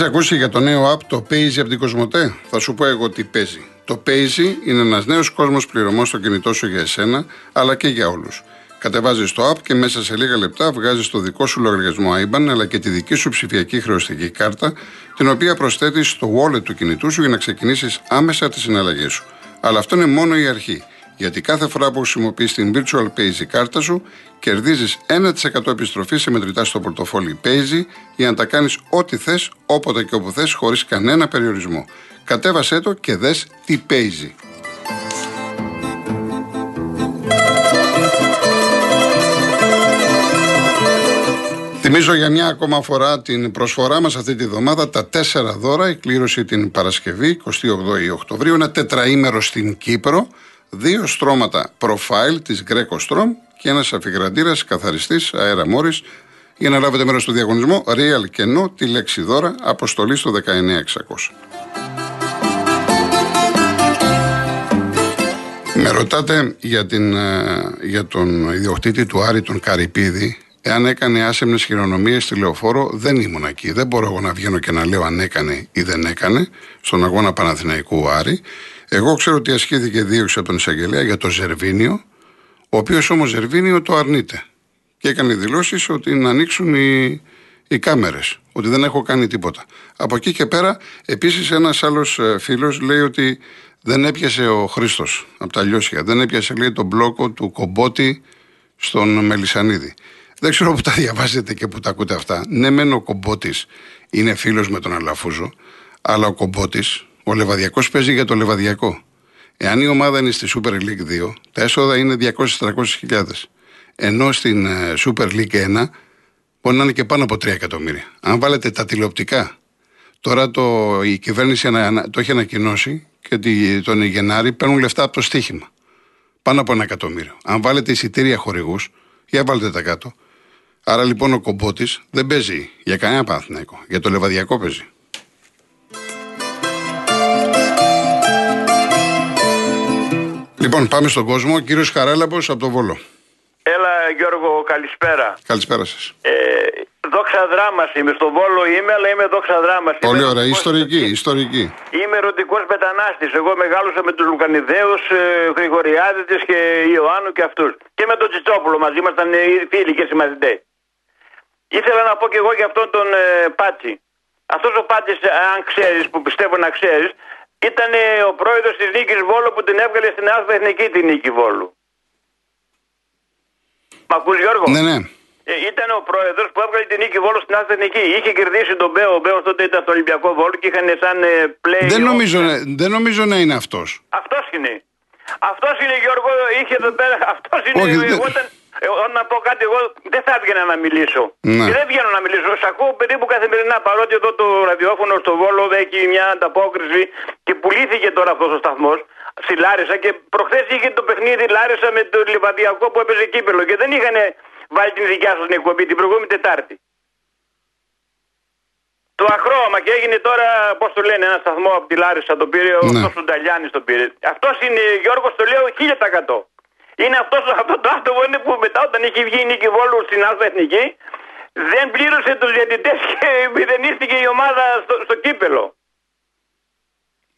Έχεις ακούσει για το νέο app το Paisy από την Κοσμοτέ; Θα σου πω εγώ τι παίζει. Το Paisy είναι ένας νέος κόσμος πληρωμών στο κινητό σου για εσένα, αλλά και για όλους. Κατεβάζεις το app και μέσα σε λίγα λεπτά βγάζεις το δικό σου λογαριασμό IBAN αλλά και τη δική σου ψηφιακή χρεωστική κάρτα, την οποία προσθέτεις στο wallet του κινητού σου για να ξεκινήσεις άμεσα τη συναλλαγή σου. Αλλά αυτό είναι μόνο η αρχή. Γιατί κάθε φορά που χρησιμοποιείς την Virtual Paisy κάρτα σου, κερδίζεις 1% επιστροφής σε μετρητά στο πορτοφόλι Paisy για να τα κάνεις ό,τι θες, όποτε και όπου θες, χωρίς κανένα περιορισμό. Κατέβασέ το και δες τι Paisy. Θυμίζω για μια ακόμα φορά την προσφορά μας αυτή τη βδομάδα τα τέσσερα δώρα, η κλήρωση την Παρασκευή, 28 Οκτωβρίου, ένα τετραήμερο στην Κύπρο, δύο στρώματα profile της Greco Strom και ένας αφιγραντήρας καθαριστής αέρα μόρις για να λάβετε μέρος στο διαγωνισμό Real και No τη λέξη δώρα, αποστολή στο 19600. Με ρωτάτε για, την, ε, για τον ιδιοκτήτη του Άρη, τον Καρυπίδη, Εάν έκανε άσεμνες χειρονομίες στη λεωφόρο, δεν ήμουν εκεί. Δεν μπορώ εγώ να βγαίνω και να λέω αν έκανε ή δεν έκανε στον αγώνα Παναθηναϊκού Άρη. Εγώ ξέρω ότι ασκήθηκε δίωξη από τον εισαγγελέα για το Ζερβίνιο, ο οποίος όμως Ζερβίνιο το αρνείται. Και έκανε δηλώσεις ότι να ανοίξουν οι, οι κάμερες, ότι δεν έχω κάνει τίποτα. Από εκεί και πέρα, επίσης ένας άλλος ε, φίλος λέει ότι δεν έπιασε ο Χρήστος από τα Λιώσια. Δεν έπιασε, λέει, τον μπλόκο του Κομπότη στον Μελισανίδη. Δεν ξέρω που τα διαβάζετε και που τα ακούτε αυτά. Ναι, μεν ο Κομπότης είναι φίλος με τον Αλαφούζο, αλλά ο Κομπότης, ο Λεβαδιακός παίζει για το Λεβαδιακό. Εάν η ομάδα είναι στη Super League 2, τα έσοδα είναι 200-300 χιλιάδες. Ενώ στην ε, Super League 1 μπορεί να είναι και πάνω από 3 εκατομμύρια. Αν βάλετε τα τηλεοπτικά, τώρα το, η κυβέρνηση το έχει ανακοινώσει και τον Γενάρη παίρνουν λεφτά από το στοίχημα. Πάνω από ένα εκατομμύριο. Αν βάλετε εισιτήρια χορηγούς, για βάλτε τα κάτω, Άρα λοιπόν ο κομπότης δεν παίζει για κανένα Παναθηναϊκό. Για το λεβαδιακό παίζει. Λοιπόν, πάμε στον κόσμο. Ο κύριος Χαράλαμπος από το Βόλο. Έλα, Γιώργο, καλησπέρα. Καλησπέρα σας. Ε, δόξα δράμας είμαι. Στο Βόλο είμαι, αλλά είμαι δόξα δράμας. Πολύ ωραία. Ιστορική, ιστορική. Είμαι ερωτικός μετανάστης. Εγώ μεγάλωσα με τους Λουκανιδέους, ε, Γρηγοριάδητες και Ιωάννου και αυτούς. Και με τον Τσιτσόπουλο μαζί ήμασταν φίλοι και συμμαθητές. Ήθελα να πω και εγώ για αυτόν τον ε, Πάτσι. Αυτός ο Πάτσι, αν ξέρεις, που πιστεύω να ξέρεις, ήταν ε, ο πρόεδρος της νίκης Βόλου που την έβγαλε στην Άσπα Εθνική τη νίκη Βόλου. Μ' ακούς Γιώργο; Ναι, ναι. Ε, ήταν ο πρόεδρος που έβγαλε την νίκη Βόλου στην Άσπα Εθνική. Είχε κερδίσει τον Μπέο. Ο Μπέος τότε ήταν στο Ολυμπιακό Βόλο και είχαν σαν ε, play. Δεν νομίζω, δεν νομίζω να είναι αυτός. Αυτός είναι. Αυτός είναι Γιώργο, είχε εδώ πέρα. Αυτός είναι. Όχι, εγώ, όταν, εγώ, να πω κάτι, εγώ δεν θα έβγαινα να μιλήσω. Ναι. Και δεν βγαίνω να μιλήσω. Σας ακούω περίπου καθημερινά παρότι εδώ το ραδιόφωνο στο Βόλο έχει μια ανταπόκριση και πουλήθηκε τώρα αυτός ο σταθμός στη Λάρισα και προχθές είχε το παιχνίδι Λάρισα με το Λιβαδιακό που έπαιζε κύπελο και δεν είχαν βάλει την δικιά σα εκπομπή την προηγούμενη Τετάρτη. Το ακρόαμα και έγινε τώρα, πώς το λένε, ένα σταθμό από τη Λάρισα το πήρε, ναι. ο Νταλιάνη το πήρε. Αυτός είναι, Γιώργος, το λέω 1000%. Είναι αυτός, αυτό το άτομο είναι που μετά όταν έχει βγει η Νίκη Βόλου στην Άσπα Εθνική δεν πλήρωσε τους διαιτητές και μηδενίστηκε η ομάδα στο, στο κύπελο.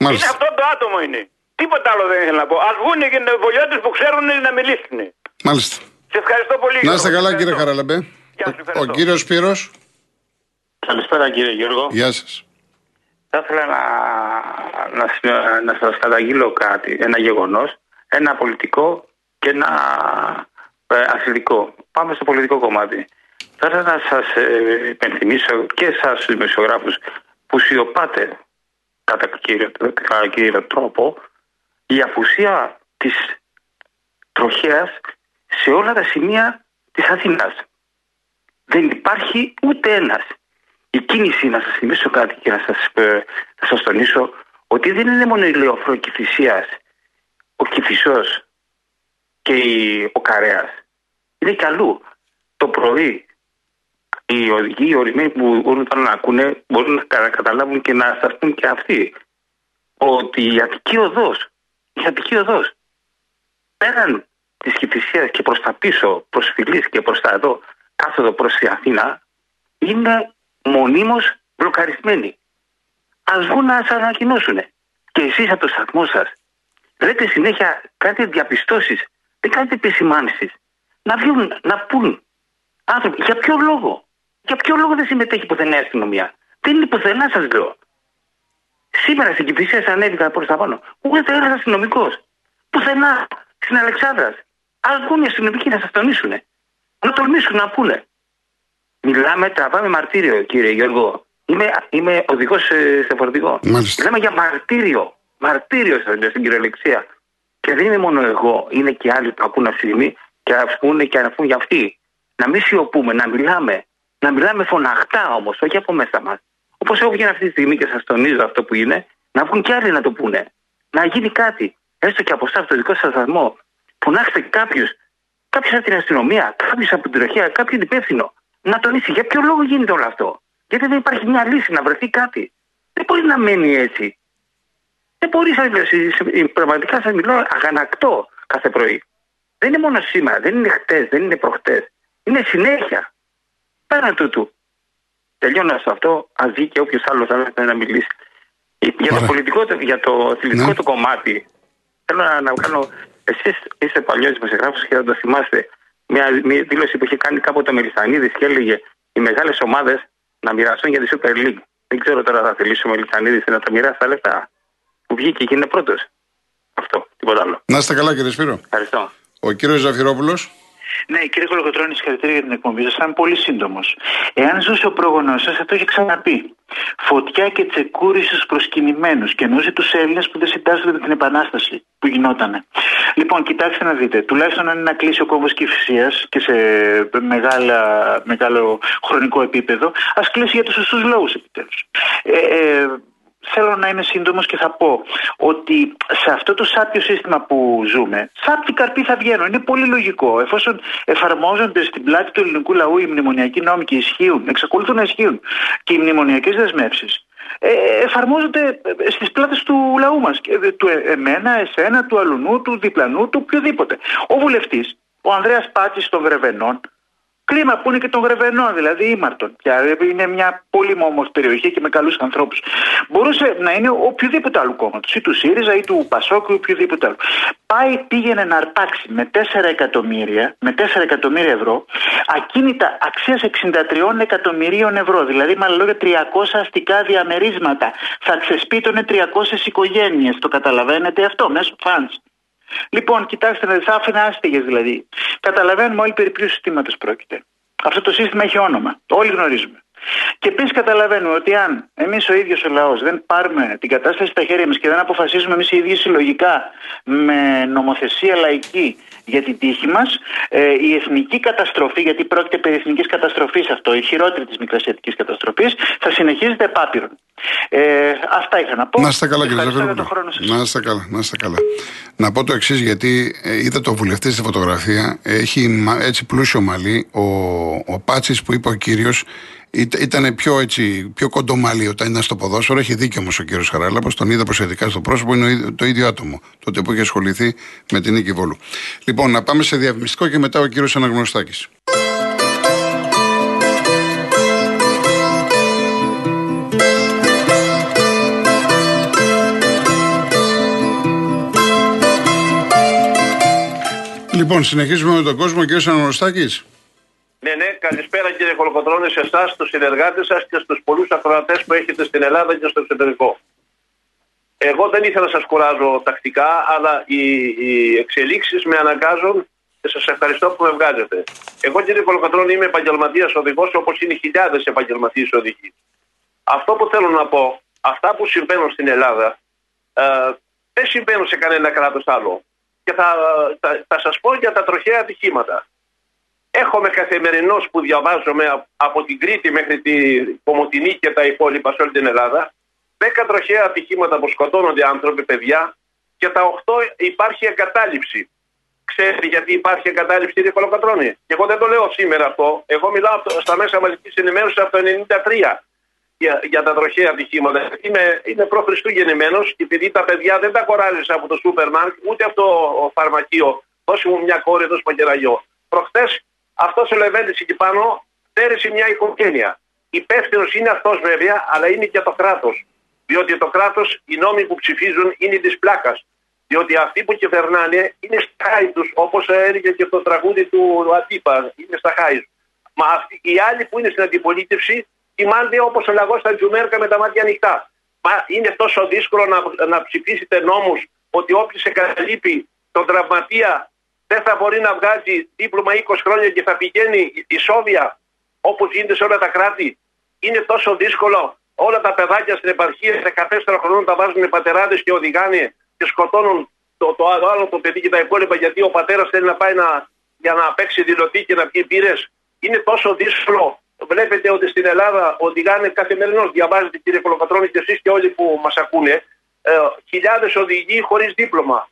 Μάλιστα. Είναι αυτό το άτομο είναι. Τίποτα άλλο δεν ήθελα να πω. Α βγουν και οι βολιώτες που ξέρουν να μιλήσουν. Μάλιστα. Σε ευχαριστώ πολύ. Να είστε καλά, κύριε Χαραλαμπέ. Ο, ο κύριος Σπύρος. Καλησπέρα, κύριε Γιώργο. Γεια σας. Θα ήθελα να, να, να σας καταγγείλω κάτι, ένα γεγονός, ένα πολιτικό και ένα ε, αθλητικό. Πάμε στο πολιτικό κομμάτι. Θα ήθελα να σας ε, υπενθυμίσω και εσάς τους δημοσιογράφους που σιωπάτε κατά κύριο, κατά κύριο τρόπο η απουσία της τροχέας σε όλα τα σημεία της Αθήνας. Δεν υπάρχει ούτε ένας. Η κίνηση, να σας θυμίσω κάτι και να σας, ε, να σας τονίσω, ότι δεν είναι μόνο η Λεωφρό Κηφισίας, ο Κηφισός και η, ο Καρέας. Είναι και αλλού. Το πρωί οι οδηγοί, οι ορισμένοι που μπορούν να ακούνε, μπορούν να καταλάβουν και να σας πούν και αυτοί ότι η Αττική Οδός, η Αττική Οδός, πέραν της Κηφισίας και προς τα πίσω, προς Φιλής και προς τα εδώ, κάθοδο προς την Αθήνα, είναι μονίμως μπλοκαρισμένοι. Α βγουν να σας ανακοινώσουν. Και εσείς από το σταθμό σας λέτε συνέχεια, κάνετε διαπιστώσεις, δεν κάνετε επισημάνσεις. Να βγουν, να πούν άνθρωποι. Για ποιο λόγο. Για ποιο λόγο δεν συμμετέχει πουθενά η αστυνομία. Δεν είναι πουθενά, σας λέω. Σήμερα στην Κυφυσία ανέβηκα προς τα πάνω. Ούτε ένας αστυνομικός. Πουθενά. Στην Αλεξάνδρας. Α βγουν οι αστυνομικοί να σας τονίσουν. Να τολμήσουν να πούνε. Μιλάμε, τραβάμε μαρτύριο, κύριε Γιώργο. Είμαι, είμαι οδηγός ε, σε φορτηγό. Μιλάμε για μαρτύριο. Μαρτύριο στην κυριολεξία. Και δεν είμαι μόνο εγώ, είναι και άλλοι που ακούν αυτή τη στιγμή και ας πούνε και να πούν για αυτοί. Να μην σιωπούμε, να μιλάμε. Να μιλάμε φωναχτά όμως, όχι από μέσα μας. Όπως έχω βγει αυτή τη στιγμή και σας τονίζω αυτό που είναι, να βγουν και άλλοι να το πούνε. Να γίνει κάτι. Έστω και από εσάς, το δικό σας σταθμό. Φωνάξτε κάποιους, κάποιο από την αστυνομία, κάποιο από την τροχέα, κάποιον υπεύθυνο. Να τονίσει για ποιο λόγο γίνεται όλο αυτό. Γιατί δεν υπάρχει μια λύση να βρεθεί κάτι. Δεν μπορεί να μένει έτσι. Δεν μπορεί, πραγματικά σα μιλώ αγανακτό κάθε πρωί. Δεν είναι μόνο σήμερα, δεν είναι χτες, δεν είναι προχτές. Είναι συνέχεια. Πέραν τούτου. Τελειώνω σε αυτό, ας δει και όποιος άλλος θα να μιλήσει. Για το πολιτικό, για το αθλητικό ναι. του κομμάτι, θέλω να, να κάνω. Εσείς είστε παλιός δημοσιογράφος και θα το θυμάστε. Μια, μια δήλωση που είχε κάνει κάποτε ο Μελισανίδης και έλεγε οι μεγάλες ομάδες να μοιραστούν για τη Super League. Δεν ξέρω τώρα θα θελήσει ο Μελισανίδης να τα μοιράσει τα λεφτά που βγήκε και είναι πρώτος. Αυτό, τίποτα άλλο. Να είστε καλά, κύριε Σπύρο. Ευχαριστώ. Ο κύριος Ζαφυρόπουλος. Ναι, κύριε Κολοκοτρόνη, συγχαρητήρια για την εκπομπή σας. Θα είμαι πολύ σύντομος. Εάν ζούσε ο πρόγονό σας, θα το είχε ξαναπεί. Φωτιά και τσεκούρι στους προσκυνημένους και εννοούσε τους Έλληνες που δεν συντάσσονται με την Επανάσταση που γινότανε. Λοιπόν, κοιτάξτε να δείτε. Τουλάχιστον αν είναι να κλείσει ο κόμβος Κυφυσία και σε μεγάλα, μεγάλο χρονικό επίπεδο, ας κλείσει για τους σωστούς λόγους επιτέλους. Ε, ε, θέλω να είμαι σύντομος και θα πω ότι σε αυτό το σάπιο σύστημα που ζούμε, σάπιοι καρποί θα βγαίνουν. Είναι πολύ λογικό. Εφόσον εφαρμόζονται στην πλάτη του ελληνικού λαού οι μνημονιακοί νόμοι και ισχύουν, εξακολουθούν να ισχύουν και οι μνημονιακές δεσμεύσεις, ε, εφαρμόζονται στις πλάτες του λαού μας. Ε, του εμένα, εσένα, του αλουνού, του διπλανού, του οποιοδήποτε. Ο βουλευτής, ο Ανδρέας Πάτση των Βρεβενών, Κρίμα που είναι και των Γρεβενών, δηλαδή ήμαρτον. Πια είναι μια πολύ όμορφη περιοχή και με καλούς ανθρώπους. Μπορούσε να είναι οποιοδήποτε άλλου κόμματος, ή του ΣΥΡΙΖΑ ή του ΠΑΣΟΚ ή οποιοδήποτε άλλο. Πάει, πήγαινε να αρπάξει με 4 εκατομμύρια, με 4 εκατομμύρια ευρώ ακίνητα αξίας 63 εκατομμυρίων ευρώ. Δηλαδή, με άλλα λόγια, 300 αστικά διαμερίσματα. Θα ξεσπίτωνε 300 οικογένειες. Το καταλαβαίνετε αυτό, μέσω φαντς. Λοιπόν, κοιτάξτε να θα άφηνα άστιγε δηλαδή. Καταλαβαίνουμε όλοι περί ποιου συστήματος πρόκειται. Αυτό το σύστημα έχει όνομα. Όλοι γνωρίζουμε. Και επίσης καταλαβαίνουμε ότι αν εμείς ο ίδιος ο λαός δεν πάρουμε την κατάσταση στα χέρια μας και δεν αποφασίσουμε εμείς οι ίδιοι συλλογικά με νομοθεσία λαϊκή για την τύχη μας, ε, η εθνική καταστροφή, γιατί πρόκειται περί εθνικής καταστροφής αυτό, η χειρότερη της μικρασιατικής καταστροφής, θα συνεχίζεται επάπειρον. Ε, αυτά είχα να πω. Να είστε καλά, κύριε Ζαφυρόπουλο. Να είστε καλά, να είστε καλά. Να πω το εξής, γιατί ε, είδα το βουλευτή στη φωτογραφία. Έχει έτσι πλούσιο μαλλί. Ο, ο Πάτσης που είπε ο κύριος ήταν πιο, έτσι, πιο κοντομαλή όταν ήταν στο ποδόσφαιρο. Έχει δίκιο όμως ο κύριος Χαράλαπο. Τον είδα προσεκτικά στο πρόσωπο. Είναι το ίδιο άτομο. Τότε που είχε ασχοληθεί με την νίκη Βόλου. Λοιπόν, να πάμε σε διαφημιστικό και μετά ο κύριος Αναγνωστάκης. Λοιπόν, συνεχίζουμε με τον κόσμο, κύριο Αναγνωστάκη. Ναι, ναι, καλησπέρα κύριε Κολοκοτρώνη σε εσάς, στους συνεργάτες σας και στους πολλούς ακροατές που έχετε στην Ελλάδα και στο εξωτερικό. Εγώ δεν ήθελα να σας κουράζω τακτικά, αλλά οι, οι εξελίξεις με αναγκάζουν και σας ευχαριστώ που με βγάζετε. Εγώ κύριε Κολοκοτρώνη είμαι επαγγελματίας οδηγός, όπως είναι χιλιάδες επαγγελματίες οδηγοί. Αυτό που θέλω να πω, αυτά που συμβαίνουν στην Ελλάδα ε, δεν συμβαίνουν σε κανένα κράτος άλλο. Και θα, θα, θα σας πω για τα τροχαία ατυχήματα. Έχουμε καθημερινώς που διαβάζουμε από την Κρήτη μέχρι την Κομωτινή και τα υπόλοιπα σε όλη την Ελλάδα. 10 τροχαία ατυχήματα που σκοτώνονται άνθρωποι, παιδιά, και τα 8 υπάρχει εγκατάλειψη. Ξέρετε γιατί υπάρχει εγκατάλειψη, κύριε Κολοκατρόνη. Και εγώ δεν το λέω σήμερα αυτό. Εγώ μιλάω στα μέσα μαζικής ενημέρωσης από το 1993 για, για τα τροχαία ατυχήματα. Είμαι, είμαι προ-Χριστούγεννημένο και επειδή τα παιδιά δεν τα κοράζησα από το σούπερ μάρκετ ούτε από το φαρμακείο. Δώσε μου μια κόρη, δώσε μου ένα γιο. Προχτές αυτός ο Λεβέντης εκεί πάνω πέρυσι μια οικογένεια. Υπεύθυνος είναι αυτός βέβαια, αλλά είναι και το κράτος. Διότι το κράτος, οι νόμοι που ψηφίζουν είναι της πλάκας. Διότι αυτοί που κυβερνάνε είναι στα χάη τους, όπως έλεγε και το τραγούδι του Ατύπα, είναι στα χάη Μα αυτοί, οι άλλοι που είναι στην αντιπολίτευση κοιμάνται όπως ο λαγός στα Τζουμέρκα με τα μάτια ανοιχτά. Μα είναι τόσο δύσκολο να, να ψηφίσετε νόμους ότι όποιος εγκαταλείπει τον τραυματία δεν θα μπορεί να βγάζει δίπλωμα 20 χρόνια και θα πηγαίνει ισόβια όπως γίνεται σε όλα τα κράτη. Είναι τόσο δύσκολο όλα τα παιδάκια στην επαρχία 14 χρονών τα βάζουν οι πατεράδες και οδηγάνε και σκοτώνουν το, το άλλο το παιδί και τα υπόλοιπα γιατί ο πατέρας θέλει να πάει να, για να παίξει δηλωτή και να πιει πύρε. Είναι τόσο δύσκολο. Βλέπετε ότι στην Ελλάδα οδηγάνε καθημερινώ. Διαβάζετε κύριε Κολοκατρόνη και εσείς και όλοι που μας ακούνε. Ε, Χιλιάδες οδηγοί χωρίς δίπλωμα.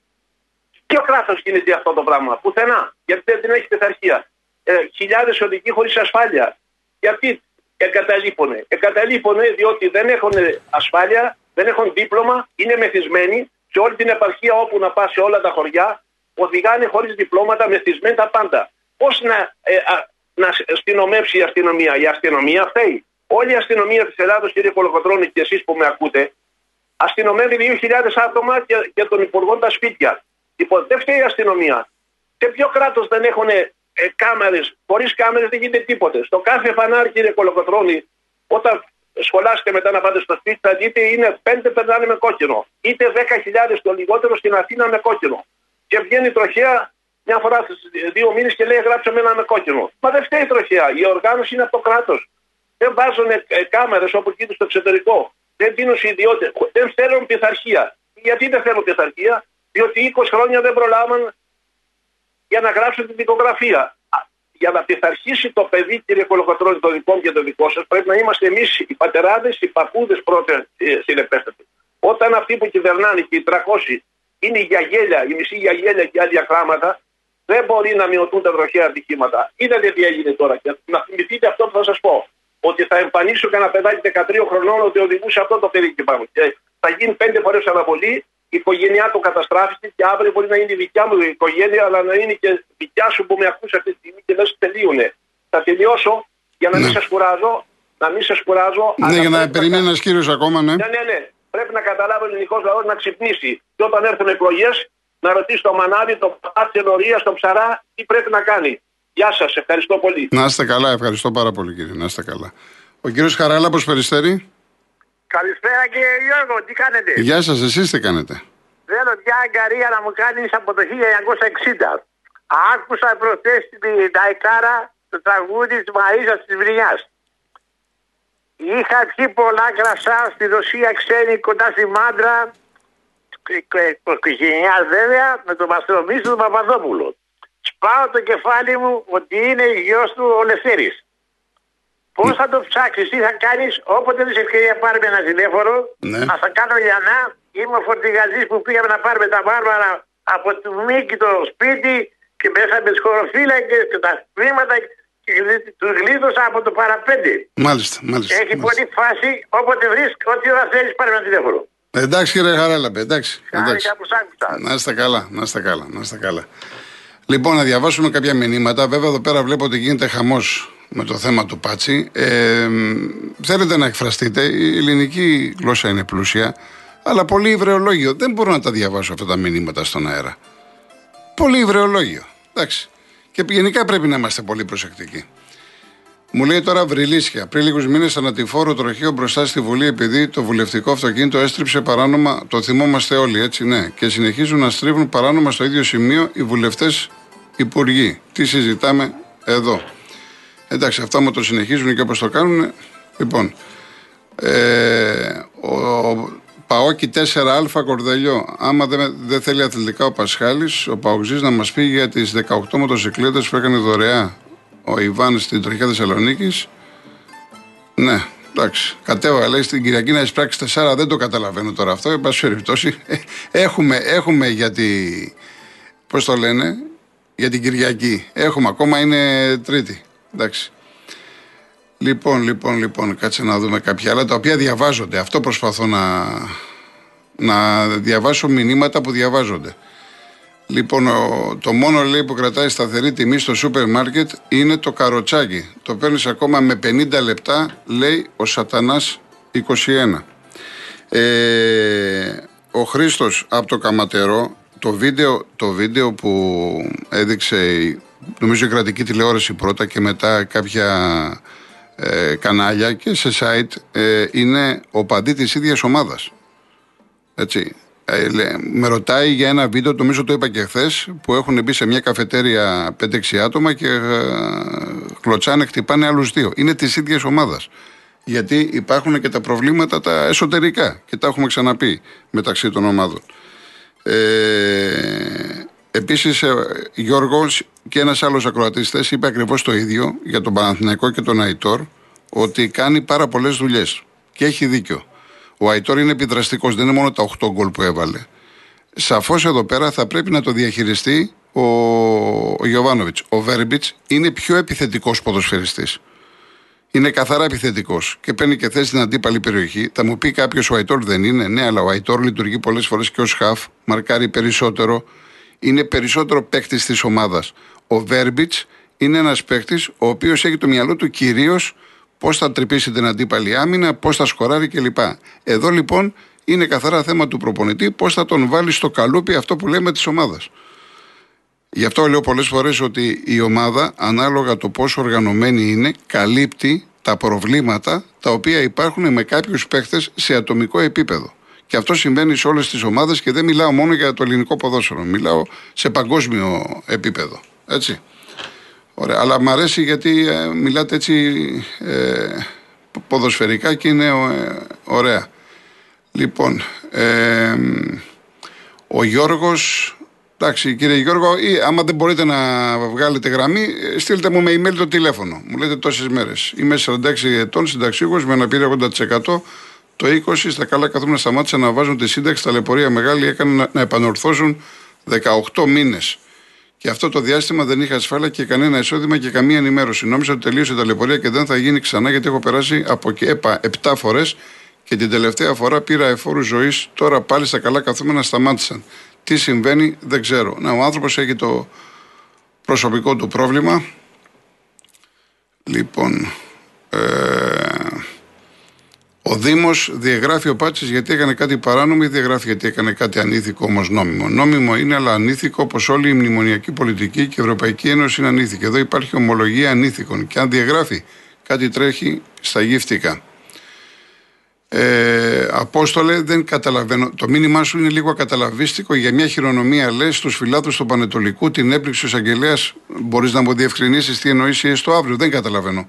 Ποιο κράτος γίνεται αυτό το πράγμα, πουθενά. Γιατί δεν έχει πειθαρχία. Ε, Χιλιάδες οδηγοί χωρίς ασφάλεια. Γιατί εγκαταλείπουν. Εγκαταλείπουν διότι δεν έχουν ασφάλεια, δεν έχουν δίπλωμα, είναι μεθυσμένοι σε όλη την επαρχία όπου να πα σε όλα τα χωριά, οδηγάνε χωρίς διπλώματα, μεθυσμένοι τα πάντα. Πώς να, ε, να αστυνομεύσει η αστυνομία. Η αστυνομία φταίει. Όλη η αστυνομία της Ελλάδα, κύριε Κολοκοτρόνη, και εσείς που με ακούτε, αστυνομεύει 2.000 άτομα και, και των υπουργών τα σπίτια. Λοιπόν, δεν φταίει η αστυνομία. Σε ποιο κράτος δεν έχουν ε, κάμερες, χωρίς κάμερες δεν γίνεται τίποτε. Στο κάθε φανάρι, κύριε Κολοκοτρόνη, όταν σχολάστε μετά να πάτε στο σπίτι, θα δείτε είναι πέντε περνάνε με κόκκινο. Είτε 10.000 το λιγότερο στην Αθήνα με κόκκινο. Και βγαίνει τροχέα μια φορά στους δύο μήνες και λέει: Γράψαμε ένα με κόκκινο. Μα δεν φταίει η τροχέα. Η οργάνωση είναι από το κράτος. Δεν βάζουν ε, κάμερες όπω γίνεται στο εξωτερικό. Δεν δίνουν σε ιδιώτες. Δεν θέλουν πειθαρχία. Γιατί δεν θέλουν πειθαρχία, διότι 20 χρόνια δεν προλάβαν για να γράψουν την δικογραφία. Για να πειθαρχήσει το παιδί, κύριε Κολοκοτρόνη, το δικό μου και το δικό σας, πρέπει να είμαστε εμείς οι πατεράδες, οι παππούδες πρώτα ε, συνεπέστατοι. Όταν αυτοί που κυβερνάνε και οι 300 είναι η γιαγέλια, η μισή γιαγέλια και άλλα πράγματα, δεν μπορεί να μειωθούν τα βροχαία ατυχήματα. Είδατε τι έγινε τώρα. Και να θυμηθείτε αυτό που θα σας πω. Ότι θα εμφανίσω κανένα παιδάκι 13 χρονών ότι οδηγούσε αυτό το παιδί και πάνω. Και θα γίνει πέντε φορές αναβολή η οικογένειά του καταστράφηκε και αύριο μπορεί να είναι η δικιά μου οικογένεια, αλλά να είναι και δικιά σου που με ακούσει αυτή τη στιγμή και δεν σου τελείωνε. Θα τελειώσω για να ναι. μην σας κουράζω. Να μην σας κουράζω. Ναι, για να περιμένει ένας κύριος ακόμα, ναι. Ναι, ναι, ναι. Πρέπει να καταλάβει ο ελληνικός λαός να ξυπνήσει. Και όταν έρθουν εκλογές, να ρωτήσει το μανάδι, το πατάτσι ενορία, το ψαρά, τι πρέπει να κάνει. Γεια σας, ευχαριστώ πολύ. Να είστε καλά, ευχαριστώ πάρα πολύ κύριε. Να είστε καλά. Ο κύριος Χαράλα, πώς περιστέρει. Καλησπέρα κύριε Γιώργο, τι κάνετε; Γεια σας, εσείς τι κάνετε; Θέλω μια αγκαρία να μου κάνεις από το 1960. Άκουσα προχθές την Ταϊκάρα το τραγούδι της Μαρίζα της Βρυνιά. Είχα πιει πολλά κρασά στη Ρωσία ξένη κοντά στη Μάντρα, οικογένειά βέβαια, με τον Μαστρομίσου του Παπαδόπουλο. Σπάω το κεφάλι μου ότι είναι η γιος του ο Λευθέρης. Πώς θα το ψάξεις, τι θα κάνεις, όποτε δεν σε ευκαιρία πάρουμε ένα τηλέφωνο, ναι. να θα κάνω λιανά. Είμαι ο φορτηγαζής που πήγαμε να πάρουμε τα μάρμαρα από το Μίκη το σπίτι και μέσα με τις χωροφύλακες και τα χρήματα και του γλίτωσα από το παραπέντε. Μάλιστα, μάλιστα. Έχει μάλιστα. πολύ φάση, όποτε βρει, ό,τι ώρα θέλεις, πάρε ένα τηλέφωνο. Εντάξει κύριε Χαράλαμπε, εντάξει. εντάξει. Που να είστε καλά, να είστε καλά, να είστε καλά. Λοιπόν, να διαβάσουμε κάποια μηνύματα. Βέβαια, εδώ πέρα βλέπω ότι γίνεται χαμός με το θέμα του Πάτσι. Ε, θέλετε να εκφραστείτε. Η ελληνική γλώσσα είναι πλούσια, αλλά πολύ υβρεολόγιο. Δεν μπορώ να τα διαβάσω αυτά τα μηνύματα στον αέρα. Πολύ υβρεολόγιο. Εντάξει. Και γενικά πρέπει να είμαστε πολύ προσεκτικοί. Μου λέει τώρα Βρυλίσια. Πριν λίγους μήνες ανατηφόρο τροχείο μπροστά στη Βουλή επειδή το βουλευτικό αυτοκίνητο έστριψε παράνομα. Το θυμόμαστε όλοι, έτσι, ναι. Και συνεχίζουν να στρίβουν παράνομα στο ίδιο σημείο οι βουλευτές υπουργοί. Τι συζητάμε εδώ. Εντάξει, αυτά μου το συνεχίζουν και όπως το κάνουν. Λοιπόν, ε, ο Παόκι 4α Κορδελιό. Άμα δεν, δεν θέλει αθλητικά ο Πασχάλης, ο Παοξής να μας πει για τις 18 μοτοσυκλέτες που έκανε δωρεά ο Ιβάν στην τροχιά Θεσσαλονίκης. Ναι, εντάξει. Κατέβα, λέει στην Κυριακή να εισπράξει 4, δεν το καταλαβαίνω τώρα αυτό. Εν πάση περιπτώσει, έχουμε, έχουμε γιατί. Πώς το λένε, για την Κυριακή. Έχουμε ακόμα, είναι Τρίτη. Εντάξει. Λοιπόν, λοιπόν, λοιπόν, κάτσε να δούμε κάποια άλλα τα οποία διαβάζονται. Αυτό προσπαθώ να, να διαβάσω μηνύματα που διαβάζονται. Λοιπόν, ο- το μόνο λέει που κρατάει σταθερή τιμή στο σούπερ μάρκετ είναι το καροτσάκι. Το παίρνεις ακόμα με 50 λεπτά, λέει ο Σατανάς 21. Ε, ο Χρήστος από το Καματερό, το βίντεο, το βίντεο που έδειξε η- νομίζω η κρατική τηλεόραση πρώτα και μετά κάποια ε, κανάλια και σε site ε, είναι ο παντή της ίδιας ομάδας. Έτσι. Ε, λέ- με ρωτάει για ένα βίντεο, νομίζω το είπα και χθες, που έχουν μπει σε μια καφετέρια 5-6 άτομα και ε, κλωτσάνε, χτυπάνε άλλους δύο. Είναι της ίδιας ομάδας. Γιατί υπάρχουν και τα προβλήματα τα εσωτερικά και τα έχουμε ξαναπεί μεταξύ των ομάδων. Ε, Επίσης, Γιώργος και ένας άλλος ακροατής χθε είπε ακριβώς το ίδιο για τον Παναθηναϊκό και τον Αϊτόρ, ότι κάνει πάρα πολλές δουλειές. Και έχει δίκιο. Ο Αϊτόρ είναι επιδραστικός, δεν είναι μόνο τα 8 γκολ που έβαλε. Σαφώς εδώ πέρα θα πρέπει να το διαχειριστεί ο, ο Γιωβάνοβιτς. Ο Βέρμπιτς είναι πιο επιθετικός ποδοσφαιριστής. Είναι καθαρά επιθετικός και παίρνει και θέση στην αντίπαλη περιοχή. Θα μου πει κάποιος ο Αϊτόρ δεν είναι; Ναι, αλλά ο Αϊτόρ λειτουργεί πολλές φορές και ως χαφ, μαρκάρει περισσότερο. Είναι περισσότερο παίκτης της ομάδας. Ο Βέρμπιτς είναι ένας παίκτης ο οποίος έχει το μυαλό του κυρίως πώς θα τρυπήσει την αντίπαλη άμυνα, πώς θα σκοράρει κλπ. Εδώ λοιπόν είναι καθαρά θέμα του προπονητή πώς θα τον βάλει στο καλούπι αυτό που λέμε της ομάδας. Γι' αυτό λέω πολλές φορές ότι η ομάδα, ανάλογα το πόσο οργανωμένη είναι, καλύπτει τα προβλήματα τα οποία υπάρχουν με κάποιους παίχτες σε ατομικό επίπεδο. Και αυτό συμβαίνει σε όλες τις ομάδες και δεν μιλάω μόνο για το ελληνικό ποδόσφαιρο. Μιλάω σε παγκόσμιο επίπεδο. Έτσι. Ωραία. Αλλά μου αρέσει γιατί ε, μιλάτε έτσι ε, ποδοσφαιρικά και είναι ε, ωραία. Λοιπόν, ε, ο Γιώργος Εντάξει, κύριε Γιώργο, ή άμα δεν μπορείτε να βγάλετε γραμμή, ε, στείλτε μου με email το τηλέφωνο. Μου λέτε τόσες μέρες. Είμαι 46 ετών, συνταξίγο με αναπηρία 80%. Το 20 στα καλά καθούμενα σταμάτησαν να βάζουν τη σύνταξη. Ταλαιπωρία μεγάλη έκανε να, να επανορθώσουν 18 μήνες. Και αυτό το διάστημα δεν είχα ασφάλεια και κανένα εισόδημα και καμία ενημέρωση. Νόμιζα ότι τελείωσε η ταλαιπωρία και δεν θα γίνει ξανά γιατί έχω περάσει από και ΕΠΑ 7 φορές και την τελευταία φορά πήρα εφόρους ζωής. Τώρα πάλι στα καλά καθούμενα σταμάτησαν. Τι συμβαίνει δεν ξέρω. Να, ο άνθρωπος έχει το προσωπικό του πρόβλημα. Λοιπόν, ε, ο Δήμος διαγράφει ο Πάτσης γιατί έκανε κάτι παράνομο ή διαγράφει γιατί έκανε κάτι ανήθικο όμως νόμιμο. Νόμιμο είναι αλλά ανήθικο όπως όλη η μνημονιακή πολιτική και η Ευρωπαϊκή Ένωση είναι ανήθικη. Εδώ υπάρχει ομολογία ανήθικων και αν διαγράφει κάτι τρέχει στα γύφτικα. Ε, Απόστολε, δεν καταλαβαίνω. Το μήνυμά σου είναι λίγο ακαταλαβίστικο για μια χειρονομία, λες, στους φυλάδου του Πανετολικού, την έπληξη ο εισαγγελέα. Μπορείς να μου διευκρινίσεις τι εννοείς ή έστω αύριο. Δεν καταλαβαίνω.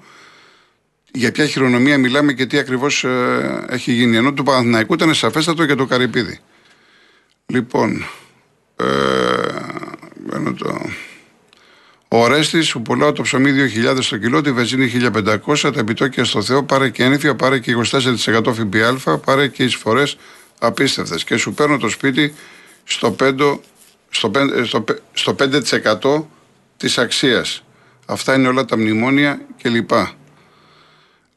Για ποια χειρονομία μιλάμε και τι ακριβώς ε, έχει γίνει. Ενώ του Παναθηναϊκού ήταν σαφέστατο για το Καρυπίδι. Λοιπόν. Ε, μπαίνω το... Ο Ρέστης που πουλάω το ψωμί 2.000 το κιλό, τη βενζίνη 1.500, τα επιτόκια στο Θεό, πάρε και ένυφια, πάρε και 24% ΦΠΑ, πάρε και εισφορές απίστευτες. Και σου παίρνω το σπίτι στο 5%, στο 5, στο, πε- στο 5% της αξίας. Αυτά είναι όλα τα μνημόνια κλπ.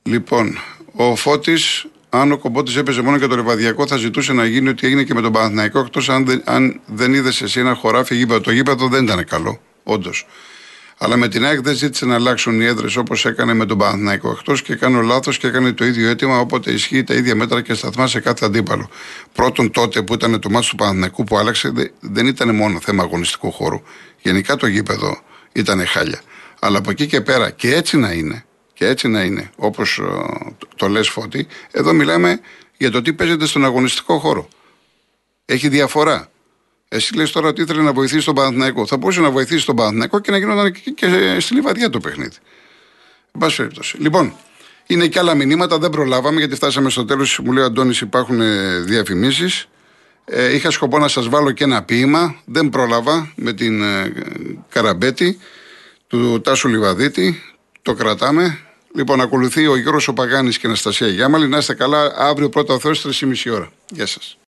Λοιπόν, ο Φώτης, αν ο Κομπότης έπαιζε μόνο για το Λεβαδιακό, θα ζητούσε να γίνει ό,τι έγινε και με τον Παναθηναϊκό, εκτός αν δεν, αν δεν είδες εσύ ένα χωράφι γήπεδο. Το γήπεδο δεν ήταν καλό, όντως. Αλλά με την ΑΕΚ δεν ζήτησε να αλλάξουν οι έδρες όπως έκανε με τον Παναθηναϊκό. Εκτός και κάνω λάθος και έκανε το ίδιο αίτημα, όποτε ισχύει τα ίδια μέτρα και σταθμά σε κάθε αντίπαλο. Πρώτον, τότε που ήταν το μάτι του Παναθηναϊκού που άλλαξε, δε- δεν ήταν μόνο θέμα αγωνιστικού χώρου. Γενικά το γήπεδο ήταν χάλια. Αλλά από εκεί και πέρα, και έτσι να είναι, και έτσι να είναι, όπως το λες Φώτη, εδώ μιλάμε για το τι παίζεται στον αγωνιστικό χώρο. Έχει διαφορά. Εσύ λες τώρα ότι ήθελε να βοηθήσει τον Παναθηναϊκό. Θα μπορούσε να βοηθήσει τον Παναθηναϊκό και να γινόταν και, και στη λιβαδιά το παιχνίδι. Εν πάση περιπτώσει. Λοιπόν, είναι και άλλα μηνύματα, δεν προλάβαμε γιατί φτάσαμε στο τέλος. Μου λέει ο Αντώνης υπάρχουν διαφημίσεις. Ε, είχα σκοπό να σας βάλω και ένα ποίημα. Δεν πρόλαβα με την ε, Καραμπέτη του Τάσου Λιβαδίτη. Το κρατάμε. Λοιπόν, ακολουθεί ο Γιώργος ο Παγάνης και η Αναστασία Γιάμαλη. Να είστε καλά. Αύριο πρώτα ο Θεός, 3,5 ώρα. Γεια σας.